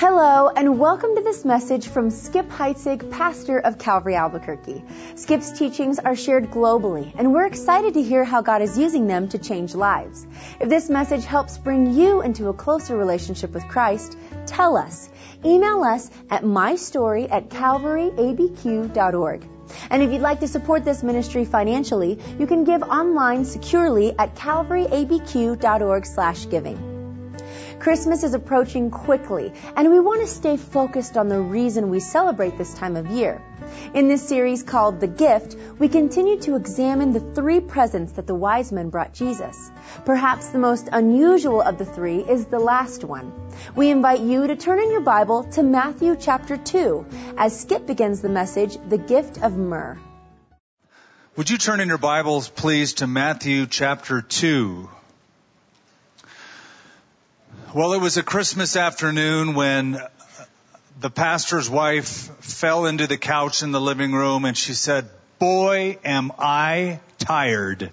Hello, and welcome to this message from Skip Heitzig, pastor of Calvary Albuquerque. Skip's teachings are shared globally, and we're excited to hear how God is using them to change lives. If this message helps bring you into a closer relationship with Christ, tell us. Email us at mystory at calvaryabq.org. And if you'd like to support this ministry financially, you can give online securely at calvaryabq.org slash giving. Christmas is approaching quickly, and we want to stay focused on the reason we celebrate this time of year. In this series called The Gift, we continue to examine the three presents that the wise men brought Jesus. Perhaps the most unusual of the three is the last one. We invite you to turn in your Bible to Matthew chapter 2 as Skip begins the message, The Gift of Myrrh. Would you turn in your Bibles, please, to Matthew chapter 2? Well, it was a Christmas afternoon when the pastor's wife fell into the couch in the living room and she said, boy, am I tired.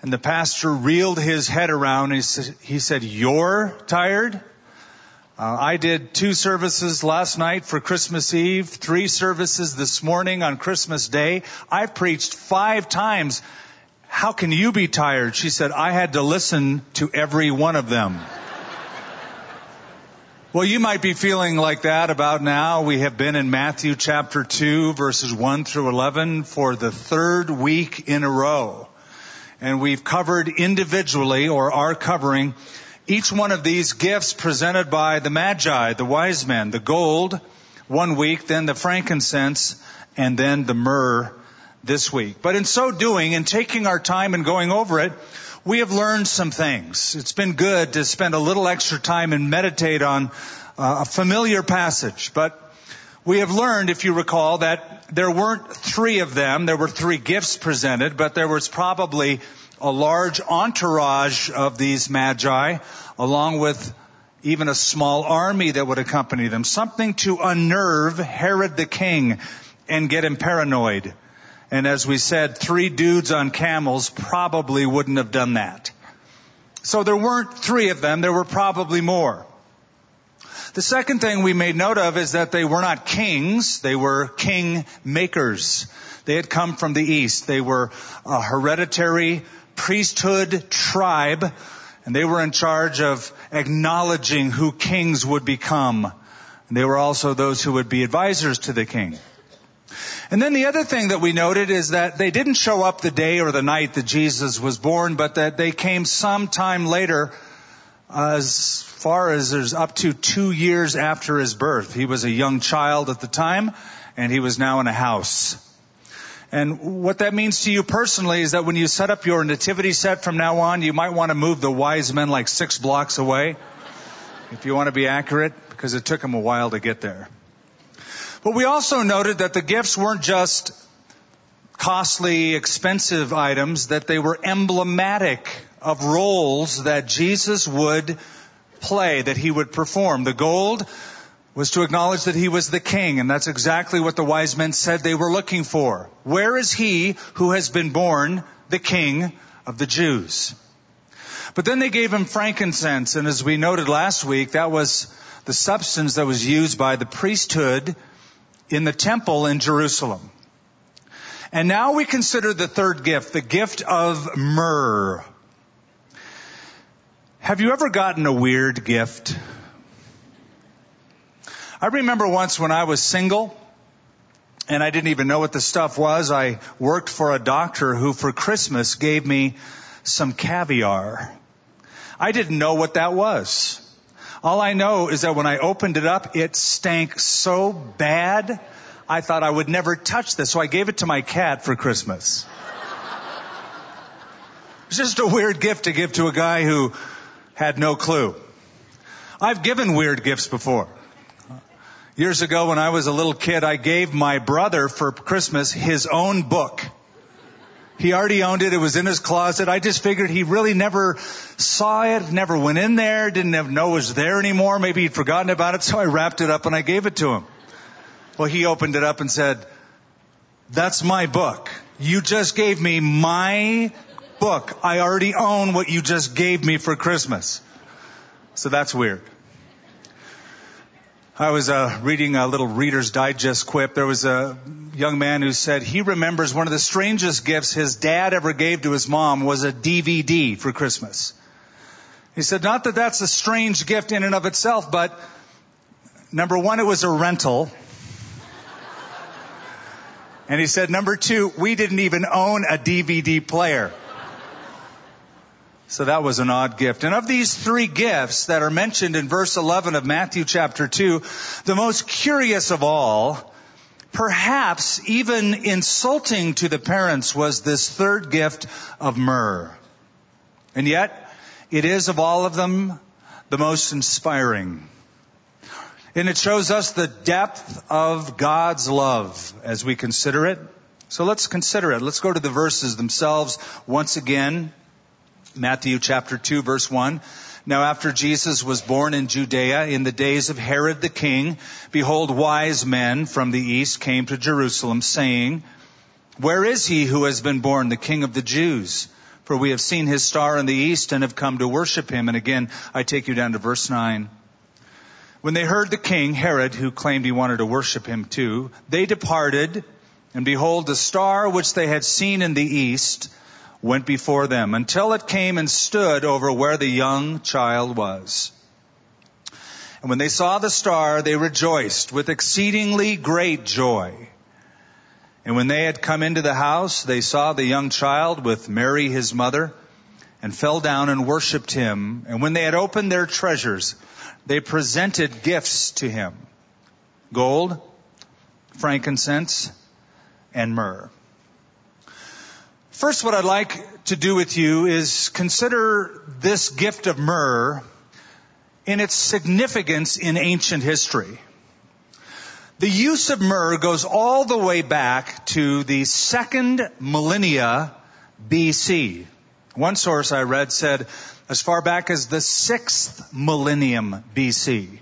And the pastor reeled his head around and he said, he said you're tired? Uh, I did two services last night for Christmas Eve, three services this morning on Christmas Day. I preached five times. How can you be tired? She said, I had to listen to every one of them. Well, you might be feeling like that about now. We have been in Matthew chapter 2 verses 1 through 11 for the third week in a row. And we've covered individually or are covering each one of these gifts presented by the Magi, the wise men, the gold one week, then the frankincense, and then the myrrh this week. But in so doing, in taking our time and going over it, we have learned some things. It's been good to spend a little extra time and meditate on uh, a familiar passage, but we have learned, if you recall, that there weren't three of them. There were three gifts presented, but there was probably a large entourage of these magi, along with even a small army that would accompany them. Something to unnerve Herod the king and get him paranoid. And as we said, three dudes on camels probably wouldn't have done that. So there weren't three of them, there were probably more. The second thing we made note of is that they were not kings, they were king makers. They had come from the east. They were a hereditary priesthood tribe, and they were in charge of acknowledging who kings would become. And they were also those who would be advisors to the king. And then the other thing that we noted is that they didn't show up the day or the night that Jesus was born, but that they came sometime later, as far as there's up to two years after his birth. He was a young child at the time, and he was now in a house. And what that means to you personally is that when you set up your nativity set from now on, you might want to move the wise men like six blocks away, if you want to be accurate, because it took them a while to get there. But we also noted that the gifts weren't just costly, expensive items, that they were emblematic of roles that Jesus would play, that he would perform. The gold was to acknowledge that he was the king, and that's exactly what the wise men said they were looking for. Where is he who has been born the king of the Jews? But then they gave him frankincense, and as we noted last week, that was the substance that was used by the priesthood in the temple in Jerusalem. And now we consider the third gift, the gift of myrrh. Have you ever gotten a weird gift? I remember once when I was single and I didn't even know what the stuff was. I worked for a doctor who for Christmas gave me some caviar. I didn't know what that was. All I know is that when I opened it up, it stank so bad, I thought I would never touch this, so I gave it to my cat for Christmas. It's just a weird gift to give to a guy who had no clue. I've given weird gifts before. Years ago when I was a little kid, I gave my brother for Christmas his own book. He already owned it. It was in his closet. I just figured he really never saw it, never went in there, didn't know it was there anymore. Maybe he'd forgotten about it. So I wrapped it up and I gave it to him. Well, he opened it up and said, that's my book. You just gave me my book. I already own what you just gave me for Christmas. So that's weird. I was uh, reading a little Reader's Digest quip. There was a young man who said he remembers one of the strangest gifts his dad ever gave to his mom was a DVD for Christmas. He said, not that that's a strange gift in and of itself, but number one, it was a rental. And he said, number two, we didn't even own a DVD player. So that was an odd gift. And of these three gifts that are mentioned in verse 11 of Matthew chapter 2, the most curious of all, perhaps even insulting to the parents, was this third gift of myrrh. And yet, it is of all of them the most inspiring. And it shows us the depth of God's love as we consider it. So let's consider it. Let's go to the verses themselves once again. Matthew chapter 2 verse 1. Now after Jesus was born in Judea in the days of Herod the king, behold wise men from the east came to Jerusalem saying, Where is he who has been born the king of the Jews? For we have seen his star in the east and have come to worship him. And again, I take you down to verse 9. When they heard the king, Herod, who claimed he wanted to worship him too, they departed, and behold, the star which they had seen in the east went before them until it came and stood over where the young child was. And when they saw the star, they rejoiced with exceedingly great joy. And when they had come into the house, they saw the young child with Mary his mother, and fell down and worshipped him. And when they had opened their treasures, they presented gifts to him. Gold, frankincense, and myrrh. First, what I'd like to do with you is consider this gift of myrrh in its significance in ancient history. The use of myrrh goes all the way back to the second millennia BC. One source I read said as far back as the sixth millennium BC.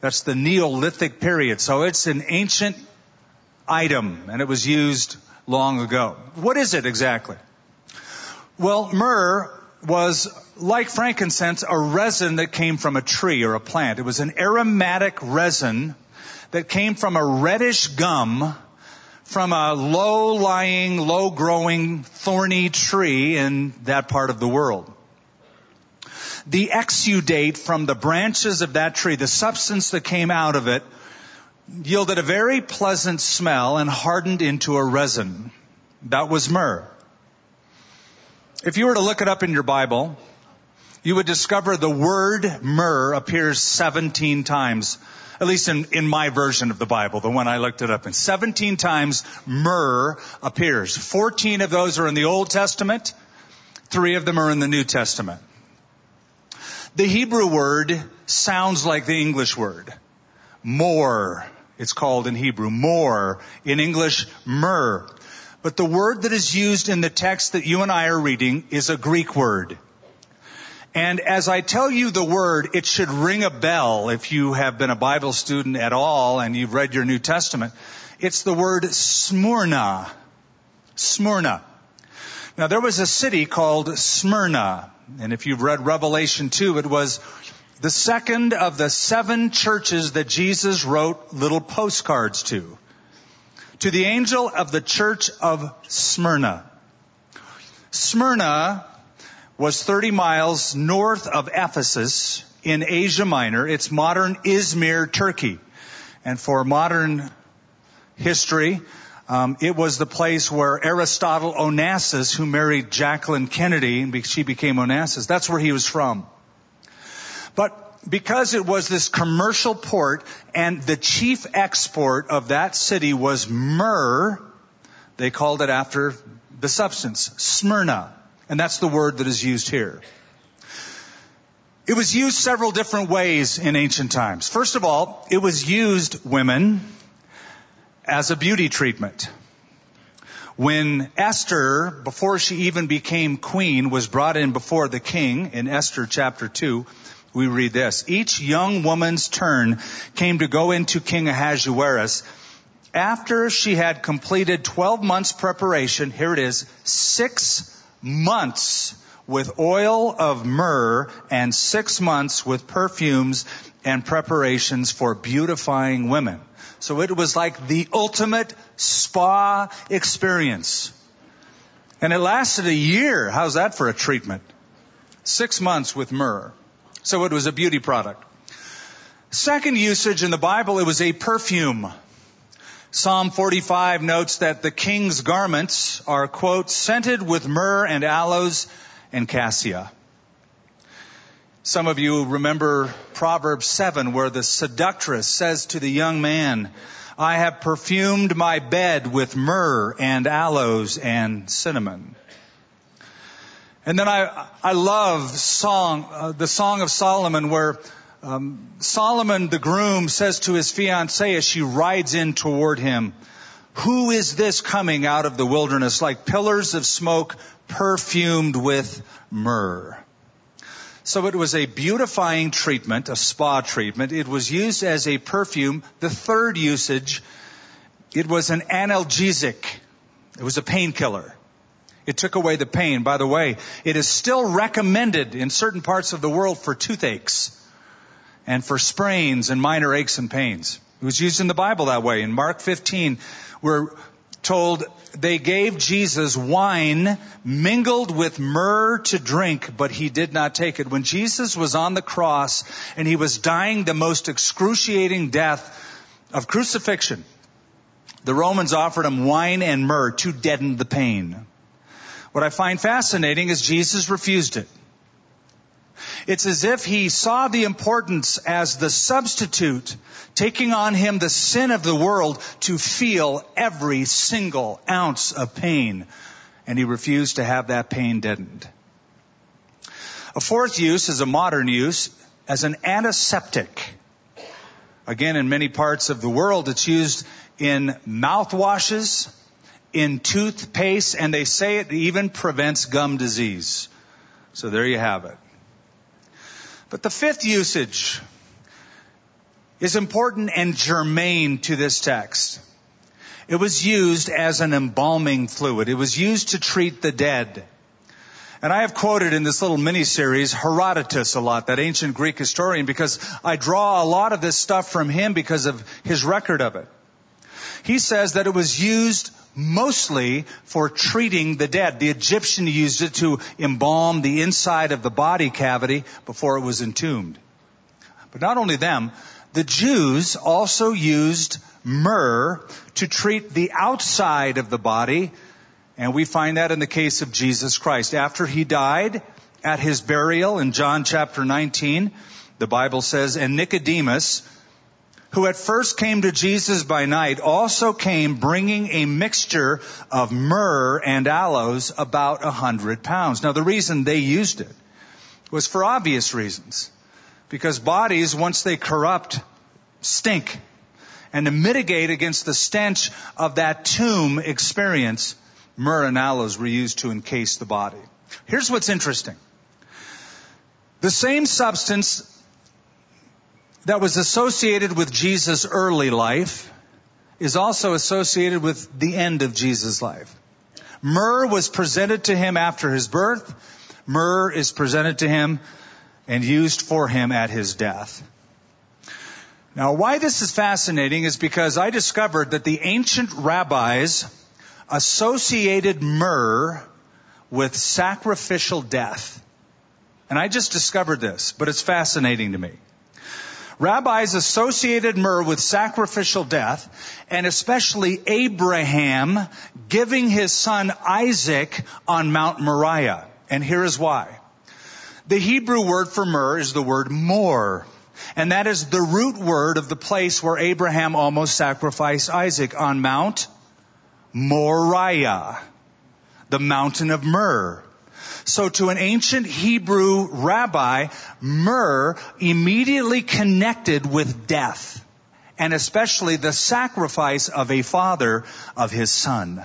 That's the Neolithic period. So it's an ancient item and it was used long ago. What is it exactly? Well, myrrh was like frankincense, a resin that came from a tree or a plant. It was an aromatic resin that came from a reddish gum from a low lying, low growing, thorny tree in that part of the world. The exudate from the branches of that tree, the substance that came out of it, yielded a very pleasant smell and hardened into a resin. That was myrrh. If you were to look it up in your Bible, you would discover the word myrrh appears 17 times, at least in, in my version of the Bible, the one I looked it up in. 17 times myrrh appears. 14 of those are in the Old Testament, three of them are in the New Testament. The Hebrew word sounds like the English word. More it's called in Hebrew. More. In English, myrrh. But the word that is used in the text that you and I are reading is a Greek word. And as I tell you the word, it should ring a bell if you have been a Bible student at all and you've read your New Testament. It's the word Smyrna. Smyrna. Now there was a city called Smyrna. And if you've read Revelation 2, it was the second of the seven churches that Jesus wrote little postcards to. To the angel of the church of Smyrna. Smyrna was 30 miles north of Ephesus in Asia Minor. It's modern Izmir, Turkey. And for modern history, um, it was the place where Aristotle Onassis, who married Jacqueline Kennedy, and she became Onassis, that's where he was from. But because it was this commercial port and the chief export of that city was myrrh, they called it after the substance, Smyrna. And that's the word that is used here. It was used several different ways in ancient times. First of all, it was used, women, as a beauty treatment. When Esther, before she even became queen, was brought in before the king in Esther chapter 2, we read this. Each young woman's turn came to go into King Ahasuerus after she had completed 12 months preparation. Here it is, six months with oil of myrrh and six months with perfumes and preparations for beautifying women. So it was like the ultimate spa experience. And it lasted a year. How's that for a treatment? Six months with myrrh. So it was a beauty product. Second usage in the Bible, it was a perfume. Psalm 45 notes that the king's garments are, quote, scented with myrrh and aloes and cassia. Some of you remember Proverbs 7 where the seductress says to the young man, I have perfumed my bed with myrrh and aloes and cinnamon. And then I, I love song, uh, the Song of Solomon where um, Solomon, the groom, says to his fiancée as she rides in toward him, who is this coming out of the wilderness like pillars of smoke perfumed with myrrh? So it was a beautifying treatment, a spa treatment. It was used as a perfume. The third usage, it was an analgesic. It was a painkiller. It took away the pain. By the way, it is still recommended in certain parts of the world for toothaches and for sprains and minor aches and pains. It was used in the Bible that way. In Mark 15, we're told they gave Jesus wine mingled with myrrh to drink, but he did not take it. When Jesus was on the cross and he was dying the most excruciating death of crucifixion, the Romans offered him wine and myrrh to deaden the pain. What I find fascinating is Jesus refused it. It's as if he saw the importance as the substitute, taking on him the sin of the world to feel every single ounce of pain. And he refused to have that pain deadened. A fourth use is a modern use as an antiseptic. Again, in many parts of the world, it's used in mouthwashes, in toothpaste, and they say it even prevents gum disease. So there you have it. But the fifth usage is important and germane to this text. It was used as an embalming fluid. It was used to treat the dead. And I have quoted in this little mini series Herodotus a lot, that ancient Greek historian, because I draw a lot of this stuff from him because of his record of it. He says that it was used mostly for treating the dead. The Egyptian used it to embalm the inside of the body cavity before it was entombed. But not only them, the Jews also used myrrh to treat the outside of the body, and we find that in the case of Jesus Christ. After he died, at his burial in John chapter 19, the Bible says, and Nicodemus, who at first came to Jesus by night, also came bringing a mixture of myrrh and aloes, about a hundred pounds. Now the reason they used it was for obvious reasons. Because bodies, once they corrupt, stink. And to mitigate against the stench of that tomb experience, myrrh and aloes were used to encase the body. Here's what's interesting. The same substance that was associated with Jesus' early life is also associated with the end of Jesus' life. Myrrh was presented to him after his birth. Myrrh is presented to him and used for him at his death. Now, why this is fascinating is because I discovered that the ancient rabbis associated myrrh with sacrificial death. And I just discovered this, but it's fascinating to me. Rabbis associated myrrh with sacrificial death, and especially Abraham giving his son Isaac on Mount Moriah. And here is why. The Hebrew word for myrrh is the word more. And that is the root word of the place where Abraham almost sacrificed Isaac on Mount Moriah, the mountain of myrrh. So to an ancient Hebrew rabbi, myrrh immediately connected with death and especially the sacrifice of a father of his son.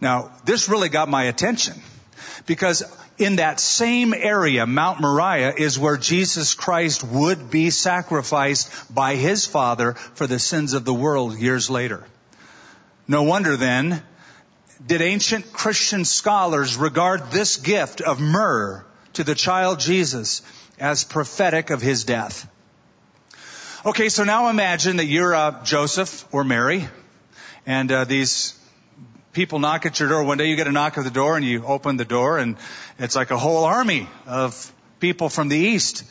Now, this really got my attention because in that same area, Mount Moriah is where Jesus Christ would be sacrificed by his father for the sins of the world years later. No wonder then did ancient Christian scholars regard this gift of myrrh to the child Jesus as prophetic of his death. Okay, so now imagine that you're uh, Joseph or Mary, and uh, these people knock at your door. One day you get a knock at the door, and you open the door, and it's like a whole army of people from the east,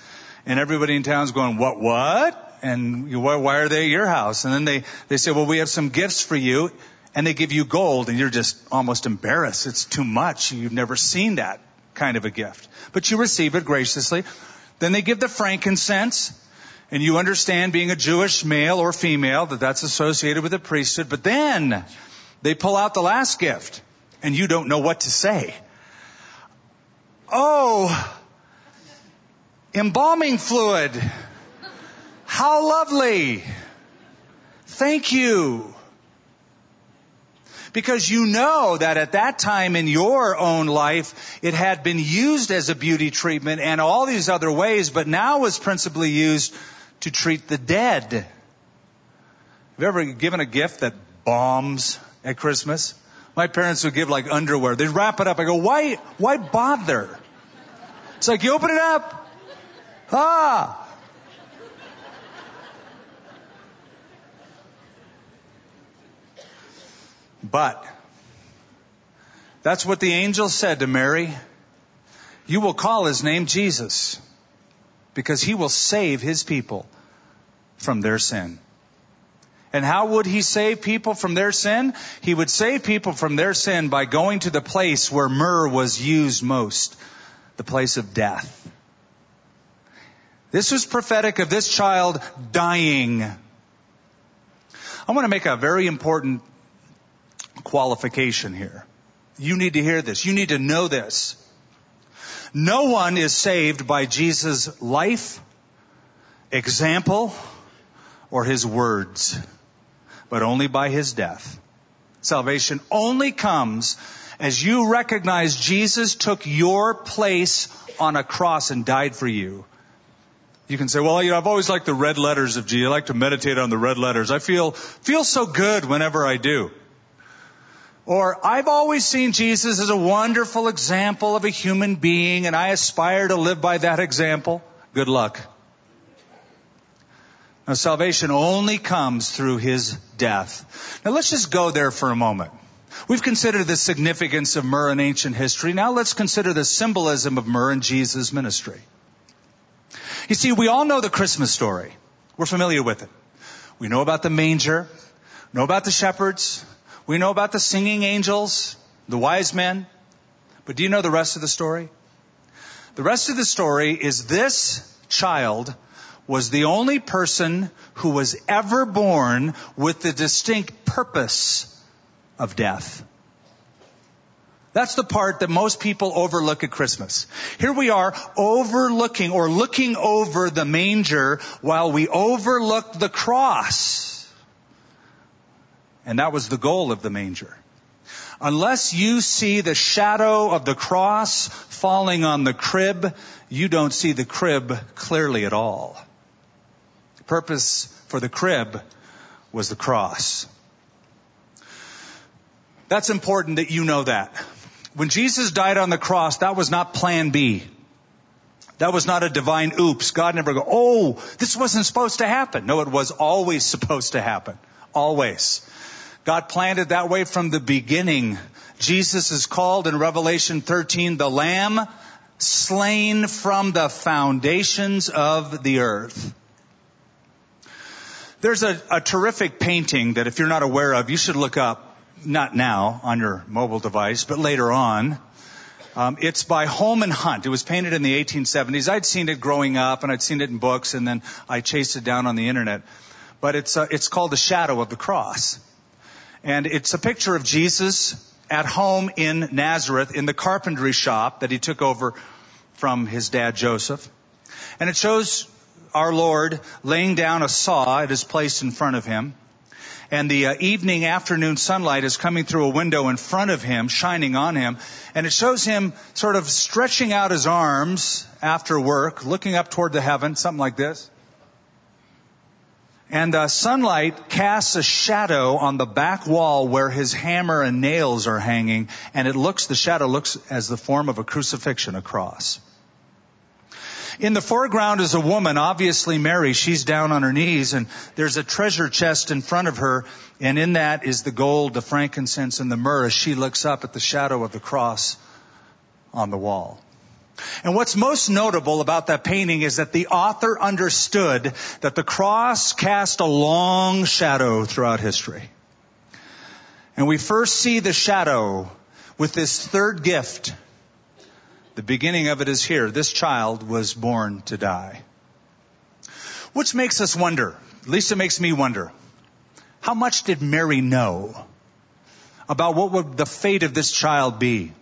and everybody in town's going, "What? What?" And you, why are they at your house? And then they they say, "Well, we have some gifts for you," and they give you gold, and you're just almost embarrassed. It's too much. You've never seen that kind of a gift, but you receive it graciously. Then they give the frankincense and you understand being a Jewish male or female that that's associated with the priesthood, but then they pull out the last gift and you don't know what to say. Oh, embalming fluid. How lovely. Thank you. Because you know that at that time in your own life, it had been used as a beauty treatment and all these other ways, but now was principally used to treat the dead. Have you ever given a gift that bombs at Christmas? My parents would give like underwear. They'd wrap it up. I go, why, why bother? It's like you open it up. Ah. But that's what the angel said to Mary. You will call his name Jesus because he will save his people from their sin. And how would he save people from their sin? He would save people from their sin by going to the place where myrrh was used most, the place of death. This was prophetic of this child dying. I want to make a very important qualification here. You need to hear this. You need to know this. No one is saved by Jesus' life, example, or his words, but only by his death. Salvation only comes as you recognize Jesus took your place on a cross and died for you. You can say, well, you know, I've always liked the red letters of Jesus. I like to meditate on the red letters. I feel, feel so good whenever I do. Or, I've always seen Jesus as a wonderful example of a human being and I aspire to live by that example. Good luck. Now, salvation only comes through His death. Now, let's just go there for a moment. We've considered the significance of myrrh in ancient history. Now let's consider the symbolism of myrrh in Jesus' ministry. You see, we all know the Christmas story. We're familiar with it. We know about the manger, know about the shepherds, we know about the singing angels, the wise men, but do you know the rest of the story? The rest of the story is this child was the only person who was ever born with the distinct purpose of death. That's the part that most people overlook at Christmas. Here we are overlooking or looking over the manger while we overlook the cross. And that was the goal of the manger. Unless you see the shadow of the cross falling on the crib, you don't see the crib clearly at all. The purpose for the crib was the cross. That's important that you know that. When Jesus died on the cross, that was not plan B. That was not a divine oops. God never go, oh, this wasn't supposed to happen. No, it was always supposed to happen. Always. God planned it that way from the beginning. Jesus is called in Revelation 13 the Lamb slain from the foundations of the earth. There's a, a, terrific painting that if you're not aware of, you should look up, not now on your mobile device, but later on. Um, it's by Holman Hunt. It was painted in the 1870s. I'd seen it growing up and I'd seen it in books and then I chased it down on the internet. But it's, uh, it's called The Shadow of the Cross. And it's a picture of Jesus at home in Nazareth in the carpentry shop that he took over from his dad Joseph. And it shows our Lord laying down a saw. It is placed in front of him. And the uh, evening afternoon sunlight is coming through a window in front of him, shining on him. And it shows him sort of stretching out his arms after work, looking up toward the heaven, something like this. And uh, sunlight casts a shadow on the back wall where his hammer and nails are hanging, and it looks, the shadow looks as the form of a crucifixion, a cross. In the foreground is a woman, obviously Mary. She's down on her knees and there's a treasure chest in front of her and in that is the gold, the frankincense, and the myrrh as she looks up at the shadow of the cross on the wall. And what's most notable about that painting is that the author understood that the cross cast a long shadow throughout history. And we first see the shadow with this third gift. The beginning of it is here. This child was born to die. Which makes us wonder, at least it makes me wonder, how much did Mary know about what would the fate of this child be?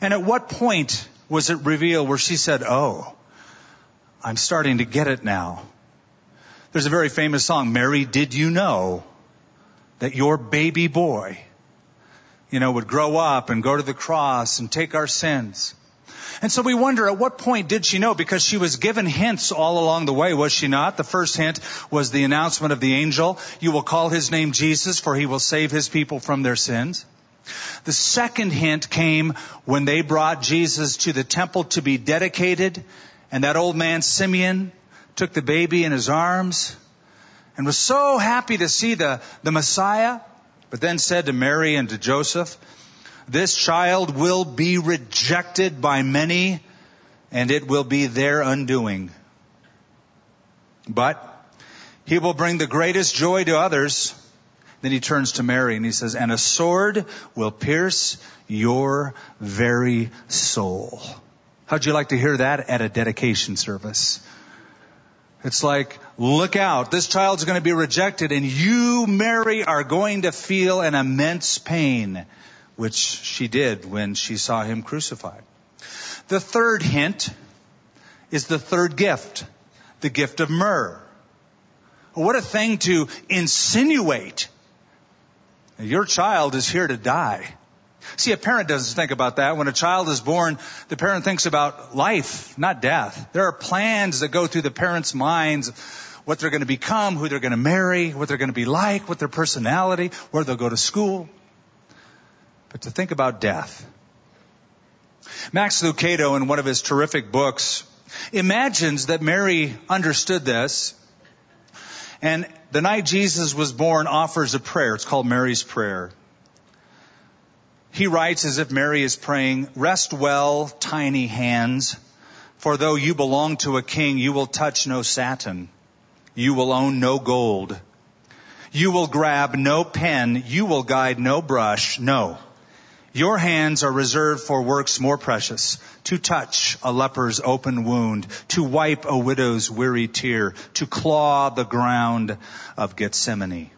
And at what point was it revealed where she said, Oh, I'm starting to get it now? There's a very famous song, Mary, did you know that your baby boy, you know, would grow up and go to the cross and take our sins? And so we wonder at what point did she know? Because she was given hints all along the way, was she not? The first hint was the announcement of the angel. You will call his name Jesus for he will save his people from their sins. The second hint came when they brought Jesus to the temple to be dedicated, and that old man Simeon took the baby in his arms and was so happy to see the, the Messiah, but then said to Mary and to Joseph, this child will be rejected by many, and it will be their undoing. But he will bring the greatest joy to others then he turns to Mary and he says, and a sword will pierce your very soul. How'd you like to hear that at a dedication service? It's like, look out, this child's going to be rejected and you, Mary, are going to feel an immense pain, which she did when she saw him crucified. The third hint is the third gift, the gift of myrrh. What a thing to insinuate your child is here to die. See, a parent doesn't think about that. When a child is born, the parent thinks about life, not death. There are plans that go through the parents' minds, what they're going to become, who they're going to marry, what they're going to be like, what their personality, where they'll go to school. But to think about death. Max Lucado, in one of his terrific books, imagines that Mary understood this and the night Jesus was born offers a prayer. It's called Mary's Prayer. He writes as if Mary is praying, Rest well, tiny hands, for though you belong to a king, you will touch no satin. You will own no gold. You will grab no pen. You will guide no brush. No. Your hands are reserved for works more precious, to touch a leper's open wound, to wipe a widow's weary tear, to claw the ground of Gethsemane.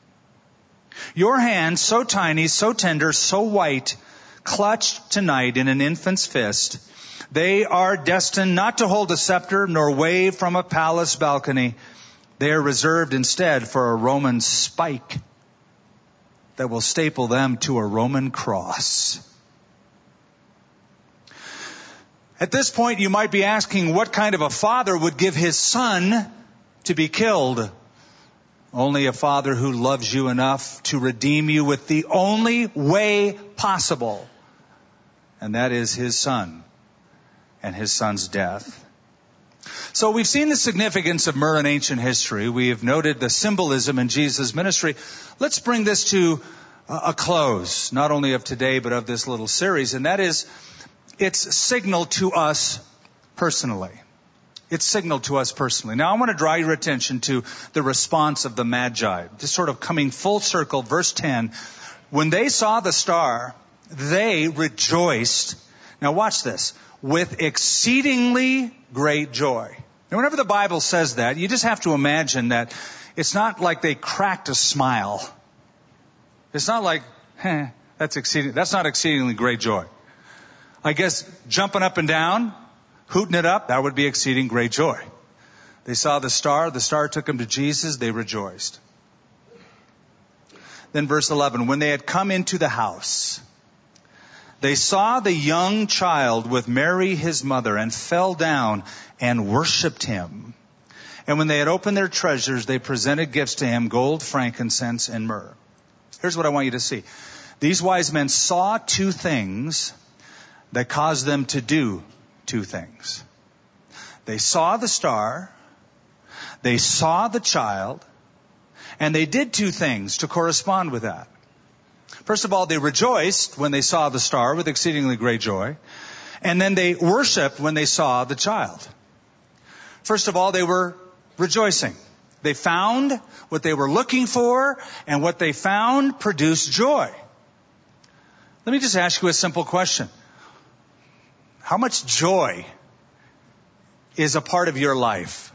Your hands, so tiny, so tender, so white, clutched tonight in an infant's fist, they are destined not to hold a scepter nor wave from a palace balcony. They are reserved instead for a Roman spike that will staple them to a Roman cross. At this point, you might be asking what kind of a father would give his son to be killed? Only a father who loves you enough to redeem you with the only way possible. And that is his son and his son's death. So we've seen the significance of myrrh in ancient history. We have noted the symbolism in Jesus' ministry. Let's bring this to a close, not only of today, but of this little series. And that is, it's signal to us personally. It's signaled to us personally. Now I want to draw your attention to the response of the Magi. Just sort of coming full circle, verse 10. When they saw the star, they rejoiced. Now watch this. With exceedingly great joy. Now, whenever the Bible says that, you just have to imagine that it's not like they cracked a smile. It's not like, eh, that's exceeding, that's not exceedingly great joy. I guess jumping up and down, hooting it up, that would be exceeding great joy. They saw the star, the star took them to Jesus, they rejoiced. Then verse 11, when they had come into the house, they saw the young child with Mary his mother and fell down and worshiped him. And when they had opened their treasures, they presented gifts to him, gold, frankincense, and myrrh. Here's what I want you to see. These wise men saw two things that caused them to do two things. They saw the star, they saw the child, and they did two things to correspond with that. First of all, they rejoiced when they saw the star with exceedingly great joy, and then they worshiped when they saw the child. First of all, they were rejoicing. They found what they were looking for, and what they found produced joy. Let me just ask you a simple question. How much joy is a part of your life?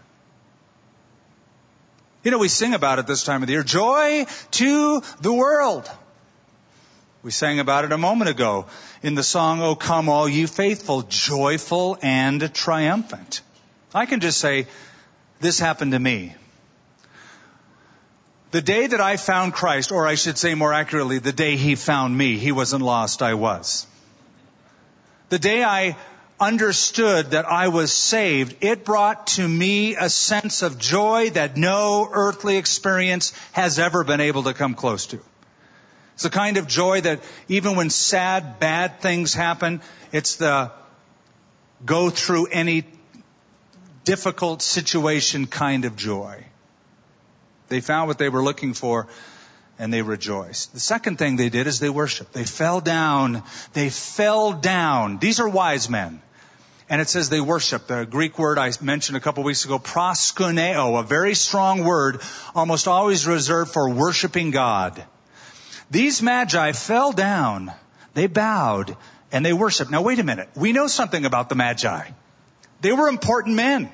You know, we sing about it this time of the year. Joy to the world. We sang about it a moment ago in the song, Oh Come All You Faithful, joyful and triumphant. I can just say, this happened to me. The day that I found Christ, or I should say more accurately, the day He found me, He wasn't lost, I was. The day I understood that I was saved, it brought to me a sense of joy that no earthly experience has ever been able to come close to. It's the kind of joy that even when sad, bad things happen, it's the go through any difficult situation kind of joy. They found what they were looking for and they rejoiced. The second thing they did is they worshiped. They fell down. They fell down. These are wise men. And it says they worship. The Greek word I mentioned a couple weeks ago, proskuneo, a very strong word, almost always reserved for worshiping God. These magi fell down, they bowed, and they worshiped. Now wait a minute. We know something about the magi. They were important men.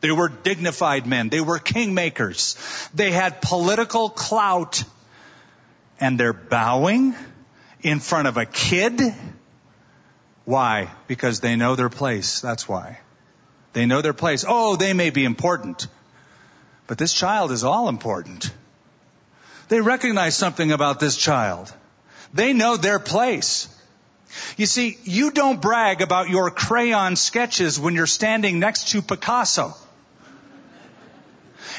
They were dignified men. They were kingmakers. They had political clout. And they're bowing in front of a kid. Why? Because they know their place. That's why. They know their place. Oh, they may be important. But this child is all important. They recognize something about this child. They know their place. You see, you don't brag about your crayon sketches when you're standing next to Picasso.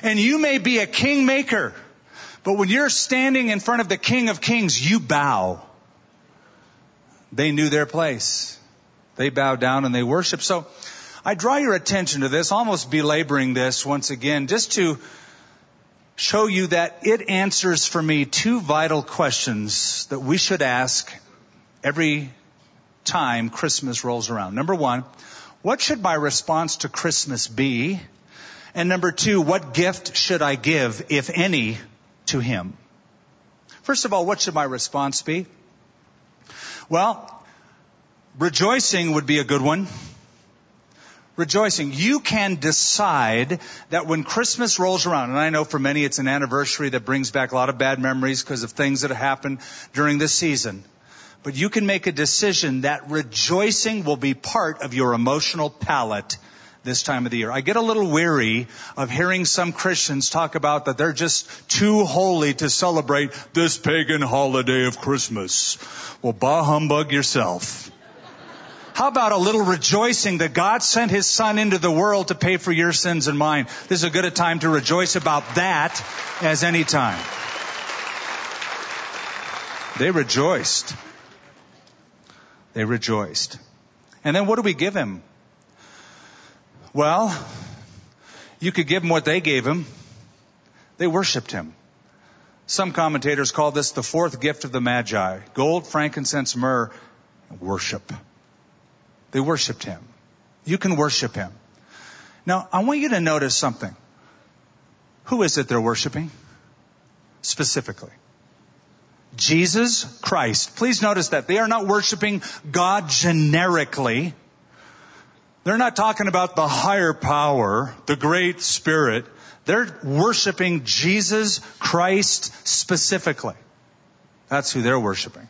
And you may be a kingmaker, but when you're standing in front of the King of Kings, you bow. They knew their place. They bow down and they worship. So I draw your attention to this, almost belaboring this once again, just to show you that it answers for me two vital questions that we should ask every time Christmas rolls around. Number one, what should my response to Christmas be? And number two, what gift should I give, if any, to him? First of all, what should my response be? Well, rejoicing would be a good one. Rejoicing. You can decide that when Christmas rolls around, and I know for many it's an anniversary that brings back a lot of bad memories because of things that have happened during this season. But you can make a decision that rejoicing will be part of your emotional palette this time of the year. I get a little weary of hearing some Christians talk about that they're just too holy to celebrate this pagan holiday of Christmas. Well, bah humbug yourself. How about a little rejoicing that God sent His Son into the world to pay for your sins and mine? This is as good a time to rejoice about that as any time. They rejoiced. They rejoiced. And then what do we give Him? Well, you could give him what they gave him. They worshiped him. Some commentators call this the fourth gift of the Magi. Gold, frankincense, myrrh, worship. They worshiped him. You can worship him. Now, I want you to notice something. Who is it they're worshiping? Specifically. Jesus Christ. Please notice that they are not worshiping God generically. They're not talking about the higher power, the great spirit. They're worshiping Jesus Christ specifically. That's who they're worshiping.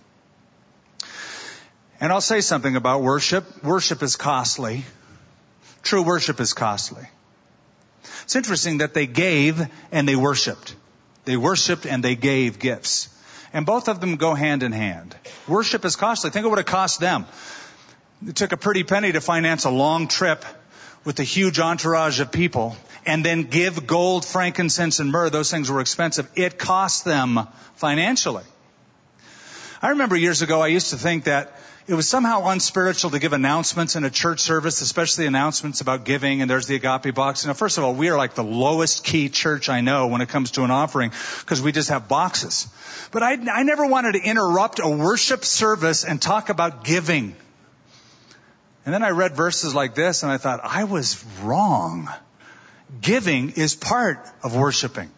And I'll say something about worship. Worship is costly. True worship is costly. It's interesting that they gave and they worshiped. They worshiped and they gave gifts. And both of them go hand in hand. Worship is costly. Think of what it cost them. It took a pretty penny to finance a long trip with a huge entourage of people and then give gold, frankincense, and myrrh. Those things were expensive. It cost them financially. I remember years ago, I used to think that it was somehow unspiritual to give announcements in a church service, especially announcements about giving, and there's the agape box. Now, first of all, we are like the lowest key church I know when it comes to an offering, because we just have boxes. But I, I never wanted to interrupt a worship service and talk about giving. And then I read verses like this, and I thought, I was wrong. Giving is part of worshiping.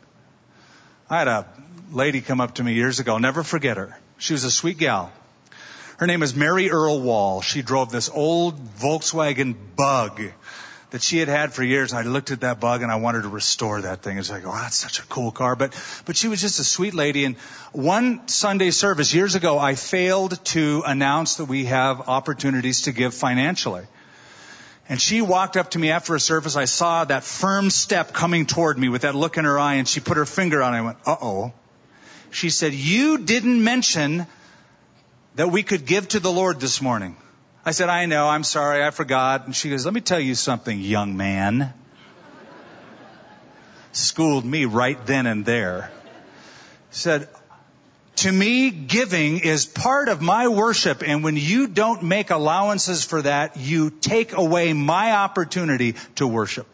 I had a lady come up to me years ago, I'll never forget her. She was a sweet gal. Her name is Mary Earl Wall. She drove this old Volkswagen bug that she had had for years. I looked at that bug and I wanted to restore that thing. It's like, oh, that's such a cool car. But, but she was just a sweet lady. And one Sunday service years ago, I failed to announce that we have opportunities to give financially. And she walked up to me after a service. I saw that firm step coming toward me with that look in her eye and she put her finger on it. I went, uh oh. She said, you didn't mention that we could give to the Lord this morning. I said, I know, I'm sorry, I forgot. And she goes, let me tell you something, young man. Schooled me right then and there. Said, to me, giving is part of my worship, and when you don't make allowances for that, you take away my opportunity to worship.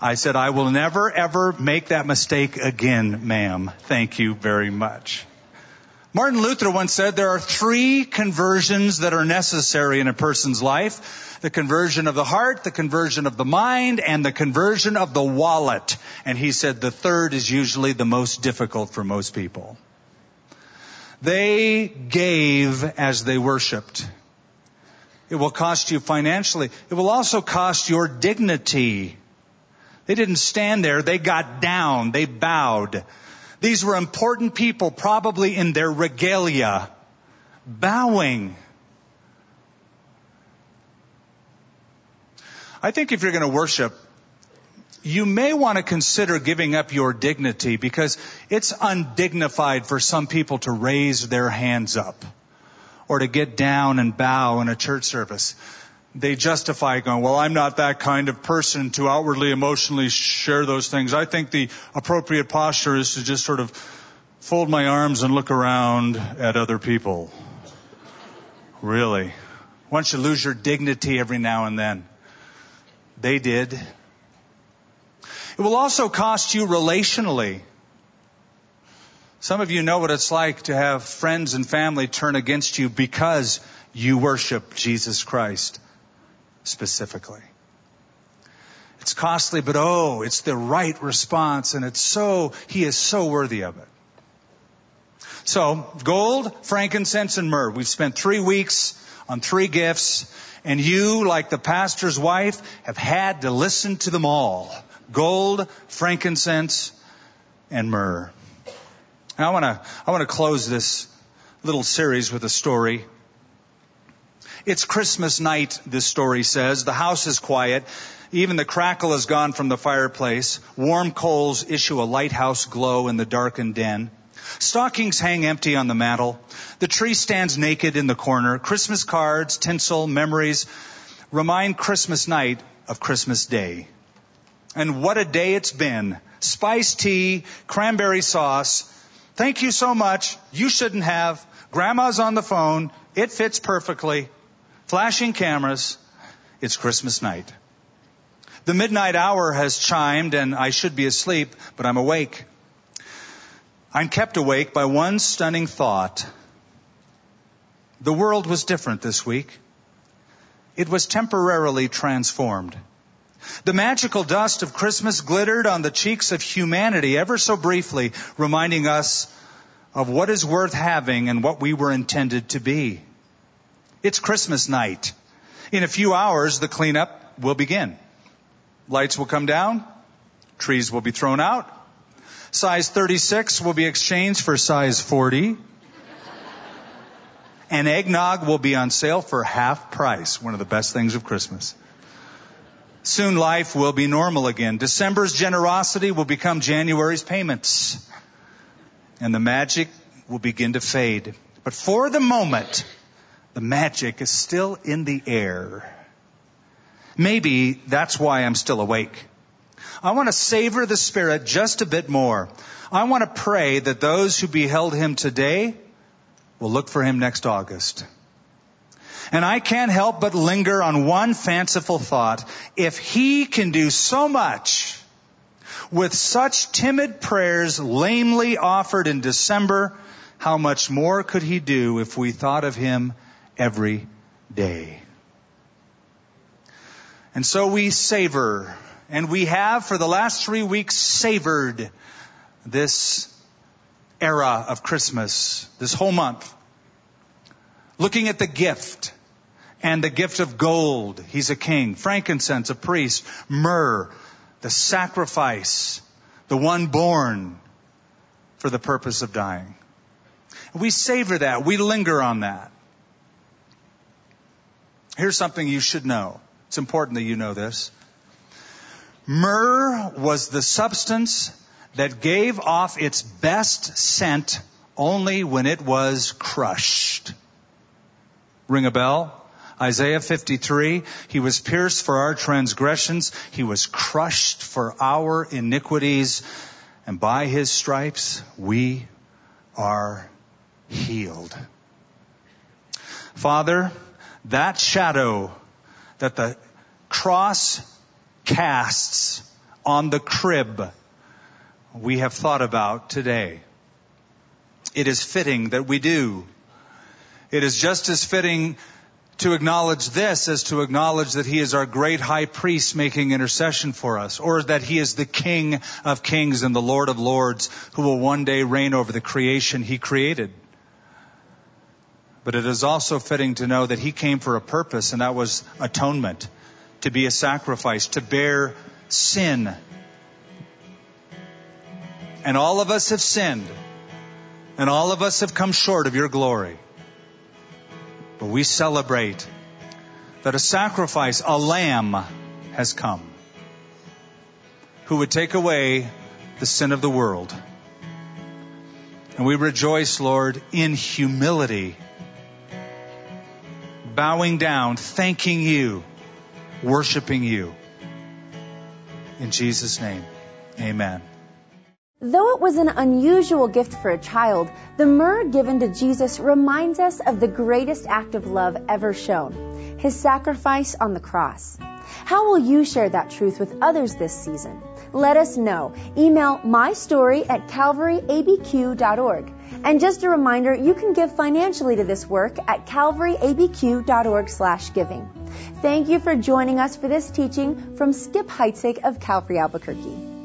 I said, I will never ever make that mistake again, ma'am. Thank you very much. Martin Luther once said there are three conversions that are necessary in a person's life. The conversion of the heart, the conversion of the mind, and the conversion of the wallet. And he said the third is usually the most difficult for most people. They gave as they worshiped. It will cost you financially. It will also cost your dignity. They didn't stand there. They got down. They bowed. These were important people, probably in their regalia, bowing. I think if you're going to worship, you may want to consider giving up your dignity because it's undignified for some people to raise their hands up or to get down and bow in a church service they justify going, well, I'm not that kind of person to outwardly emotionally share those things. I think the appropriate posture is to just sort of fold my arms and look around at other people. Really. Once you lose your dignity every now and then. They did. It will also cost you relationally. Some of you know what it's like to have friends and family turn against you because you worship Jesus Christ specifically. It's costly, but oh, it's the right response and it's so, he is so worthy of it. So, gold, frankincense, and myrrh. We've spent three weeks on three gifts, and you, like the pastor's wife, have had to listen to them all. Gold, frankincense, and myrrh. Now I want to, I want to close this little series with a story it's Christmas night, this story says. The house is quiet. Even the crackle has gone from the fireplace. Warm coals issue a lighthouse glow in the darkened den. Stockings hang empty on the mantel. The tree stands naked in the corner. Christmas cards, tinsel, memories remind Christmas night of Christmas Day. And what a day it's been. Spiced tea, cranberry sauce. Thank you so much. You shouldn't have. Grandma's on the phone. It fits perfectly flashing cameras. It's Christmas night. The midnight hour has chimed and I should be asleep, but I'm awake. I'm kept awake by one stunning thought. The world was different this week. It was temporarily transformed. The magical dust of Christmas glittered on the cheeks of humanity ever so briefly, reminding us of what is worth having and what we were intended to be. It's Christmas night. In a few hours, the cleanup will begin. Lights will come down. Trees will be thrown out. Size 36 will be exchanged for size 40. And eggnog will be on sale for half price. One of the best things of Christmas. Soon life will be normal again. December's generosity will become January's payments. And the magic will begin to fade. But for the moment, the magic is still in the air. Maybe that's why I'm still awake. I want to savor the Spirit just a bit more. I want to pray that those who beheld Him today will look for Him next August. And I can't help but linger on one fanciful thought. If he can do so much with such timid prayers lamely offered in December, how much more could he do if we thought of him every day? And so we savor, and we have for the last three weeks savored this era of Christmas, this whole month. Looking at the gift and the gift of gold. He's a king. Frankincense, a priest. Myrrh, the sacrifice. The one born for the purpose of dying. We savor that. We linger on that. Here's something you should know. It's important that you know this. Myrrh was the substance that gave off its best scent only when it was crushed. Ring a bell? Isaiah 53, He was pierced for our transgressions. He was crushed for our iniquities. And by His stripes, we are healed. Father, that shadow that the cross casts on the crib we have thought about today. It is fitting that we do. It is just as fitting to acknowledge this as to acknowledge that he is our great high priest making intercession for us, or that he is the king of kings and the lord of lords who will one day reign over the creation he created. But it is also fitting to know that he came for a purpose, and that was atonement, to be a sacrifice, to bear sin. And all of us have sinned, and all of us have come short of your glory. But we celebrate that a sacrifice, a lamb, has come who would take away the sin of the world. And we rejoice, Lord, in humility bowing down, thanking you, worshiping you. In Jesus' name, amen. Though it was an unusual gift for a child, the myrrh given to Jesus reminds us of the greatest act of love ever shown, his sacrifice on the cross. How will you share that truth with others this season? Let us know. Email mystory at calvaryabq.org. And just a reminder, you can give financially to this work at calvaryabq.org slash giving. Thank you for joining us for this teaching from Skip Heitzig of Calvary Albuquerque.